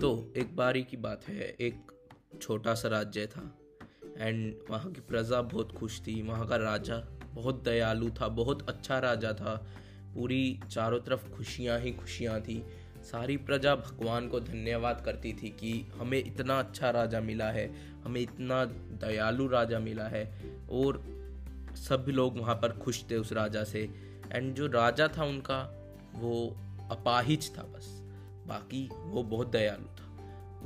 तो एक बारी की बात है, एक छोटा सा राज्य था एंड वहाँ की प्रजा बहुत खुश थी, वहाँ का राजा बहुत दयालु था, बहुत अच्छा राजा था, पूरी चारों तरफ़ खुशियाँ ही खुशियाँ थी, सारी प्रजा भगवान को धन्यवाद करती थी कि हमें इतना अच्छा राजा मिला है, हमें इतना दयालु राजा मिला है, और सभी लोग वहाँ पर खुश थे उस राजा से एंड जो राजा था उनका वो अपाहिज था बस। बाकी वो बहुत दयालु था।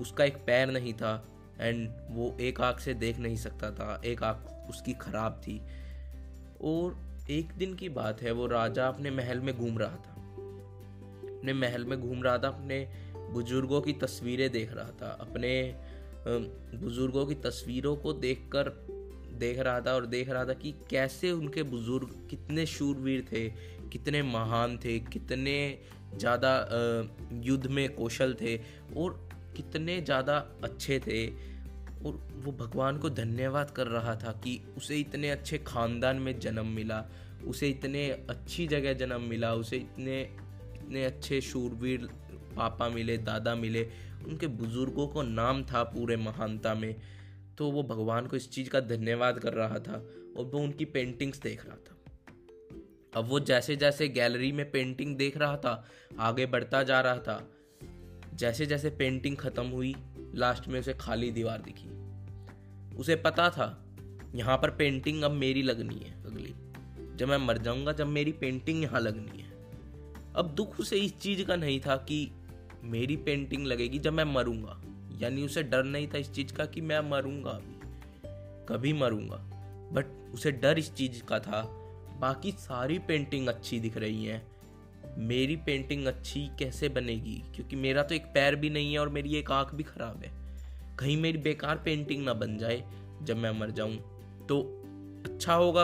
उसका एक पैर नहीं था एंड वो एक आँख से देख नहीं सकता था। एक आँख उसकी खराब थी। और एक दिन की बात है, वो राजा अपने महल में घूम रहा था। अपने महल में घूम रहा था, अपने बुज़ुर्गों की तस्वीरें देख रहा था। अपने बुज़ुर्गों की तस्वीरों को देखकर देख रहा था और देख रहा था कि कैसे उनके बुज़ुर्ग कितने शूरवीर थे, कितने महान थे, कितने ज़्यादा युद्ध में कौशल थे और कितने ज़्यादा अच्छे थे। और वो भगवान को धन्यवाद कर रहा था कि उसे इतने अच्छे ख़ानदान में जन्म मिला, उसे इतने अच्छी जगह जन्म मिला, उसे इतने इतने अच्छे शूरवीर पापा मिले, दादा मिले। उनके बुज़ुर्गों को नाम था पूरे महानता में। तो वो भगवान को इस चीज़ का धन्यवाद कर रहा था और वो उनकी पेंटिंग्स देख रहा था। अब वो जैसे जैसे गैलरी में पेंटिंग देख रहा था, आगे बढ़ता जा रहा था, जैसे जैसे पेंटिंग ख़त्म हुई लास्ट में उसे खाली दीवार दिखी। उसे पता था, यहाँ पर पेंटिंग अब मेरी लगनी है, अगली। जब मैं मर जाऊँगा, जब मेरी पेंटिंग यहाँ लगनी है। अब दुख उसे इस चीज़ का नहीं था कि मेरी पेंटिंग लगेगी जब मैं मरूँगा। यानी उसे डर नहीं था इस चीज़ का कि मैं मरूँगा अभी कभी मरूँगा। बट उसे डर इस चीज़ का था बाकी सारी पेंटिंग अच्छी दिख रही हैं। मेरी पेंटिंग अच्छी कैसे बनेगी? क्योंकि मेरा तो एक पैर भी नहीं है और मेरी एक आँख भी ख़राब है। कहीं मेरी बेकार पेंटिंग ना बन जाए जब मैं मर जाऊँ। तो अच्छा होगा,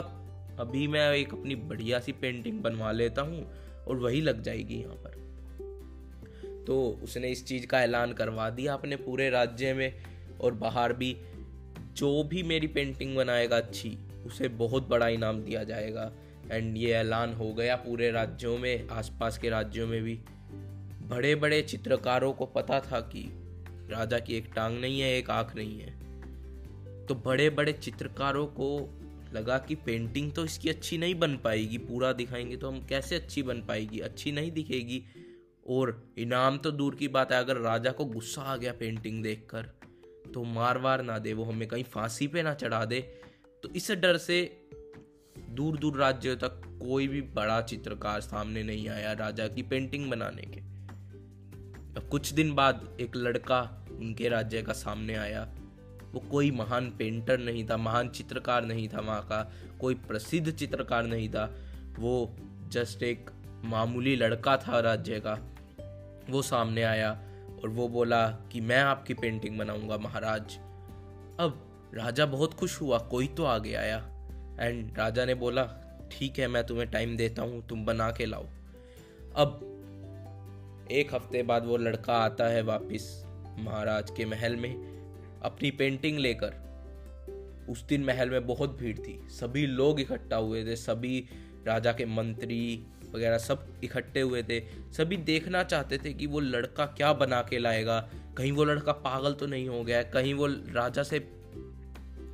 अभी मैं एक अपनी बढ़िया सी पेंटिंग बनवा लेता हूँ और वही लग जाएगी यहाँ पर। तो उसने इस चीज़ का ऐलान करवा दिया अपने पूरे राज्य में और बाहर भी। जो भी मेरी पेंटिंग बनाएगा अच्छी, उसे बहुत बड़ा इनाम दिया जाएगा। एंड ये ऐलान हो गया पूरे राज्यों में, आसपास के राज्यों में भी। बड़े बड़े चित्रकारों को पता था कि राजा की एक टांग नहीं है, एक आँख नहीं है। तो बड़े बड़े चित्रकारों को लगा कि पेंटिंग तो इसकी अच्छी नहीं बन पाएगी, पूरा दिखाएँगे तो हम कैसे अच्छी बन पाएगी, अच्छी नहीं दिखेगी। और इनाम तो दूर की बात है, अगर राजा को गुस्सा आ गया पेंटिंग देखकर तो मार वार ना दे, वो हमें कहीं फांसी पे ना चढ़ा दे। तो इस डर से दूर दूर राज्यों तक कोई भी बड़ा चित्रकार सामने नहीं आया राजा की पेंटिंग बनाने के। अब कुछ दिन बाद एक लड़का उनके राज्य का सामने आया। वो कोई महान पेंटर नहीं था, महान चित्रकार नहीं था वहाँ का, कोई प्रसिद्ध चित्रकार नहीं था। वो जस्ट एक मामूली लड़का था राज्य का। वो सामने आया और वो बोला कि मैं आपकी पेंटिंग बनाऊँगा महाराज। अब राजा बहुत खुश हुआ, कोई तो आगे आया। एंड राजा ने बोला, ठीक है, मैं तुम्हें टाइम देता हूँ, तुम बना के लाओ. अब एक हफ़्ते बाद वो लड़का आता है वापस महाराज के महल में, अपनी पेंटिंग लेकर। उस दिन महल में बहुत भीड़ थी। सभी लोग इकट्ठा हुए थे, सभी राजा के मंत्री वगैरह सब इकट्ठे हुए थे। सभी देखना चाहते थे कि वो लड़का क्या बना के लाएगा। कहीं वो लड़का पागल तो नहीं हो गया, कहीं वो राजा से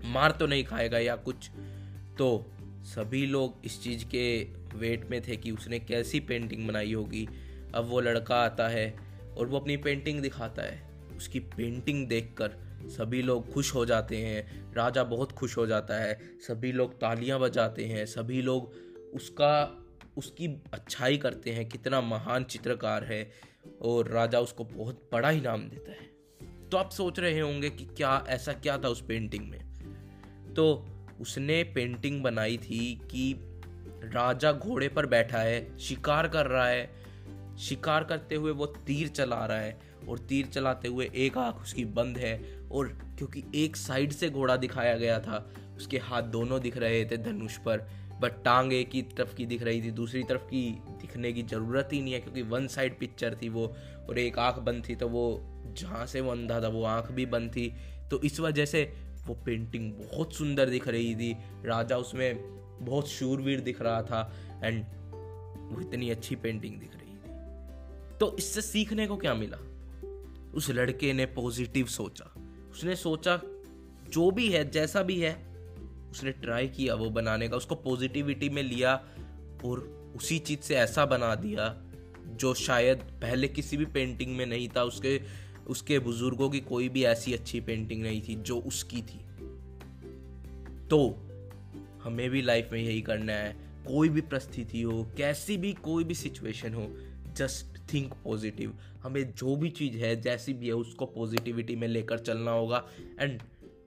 मार तो नहीं खाएगा या कुछ तो सभी लोग इस चीज़ के वेट में थे कि उसने कैसी पेंटिंग बनाई होगी। अब वो लड़का आता है और वो अपनी पेंटिंग दिखाता है। उसकी पेंटिंग देखकर सभी लोग खुश हो जाते हैं। राजा बहुत खुश हो जाता है। सभी लोग तालियाँ बजाते हैं। सभी लोग उसका, उसकी अच्छाई करते हैं। कितना महान चित्रकार है और राजा उसको बहुत बड़ा इनाम देता है। तो आप सोच रहे होंगे कि क्या, ऐसा क्या था उस पेंटिंग में? तो उसने पेंटिंग बनाई थी कि राजा घोड़े पर बैठा है, शिकार कर रहा है। शिकार करते हुए वो तीर चला रहा है और तीर चलाते हुए एक आँख उसकी बंद है और क्योंकि एक साइड से घोड़ा दिखाया गया था, उसके हाथ दोनों दिख रहे थे धनुष पर बट टांग एक ही तरफ़ की दिख रही थी, दूसरी तरफ़ की दिखने की ज़रूरत ही नहीं है क्योंकि वन साइड पिक्चर थी वो और एक आँख बंद थी तो वो जहाँ से वो अंधा था, वो आँख भी बंद थी। तो इस वजह से वो पेंटिंग बहुत सुंदर दिख रही थी। राजा उसमें बहुत शूरवीर दिख रहा था एंड वो इतनी अच्छी पेंटिंग दिख रही थी। तो इससे सीखने को क्या मिला? उस लड़के ने पॉजिटिव सोचा। उसने सोचा, जो भी है, जैसा भी है, उसने ट्राई किया वो बनाने का। उसको पॉजिटिविटी में लिया और उसी चीज़ से ऐसा बना दिया, जो शायद पहले किसी भी पेंटिंग में नहीं था। उसके उसके बुज़ुर्गों की कोई भी ऐसी अच्छी पेंटिंग नहीं थी जो उसकी थी। तो हमें भी लाइफ में यही करना है। कोई भी परिस्थिति हो, कैसी भी कोई भी सिचुएशन हो जस्ट थिंक पॉजिटिव हमें जो भी चीज़ है, जैसी भी है, उसको पॉजिटिविटी में लेकर चलना होगा। एंड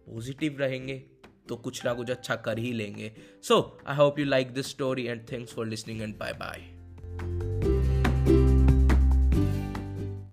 पॉजिटिव रहेंगे तो कुछ ना कुछ अच्छा कर ही लेंगे। So I hope you like this story and thanks for listening and bye bye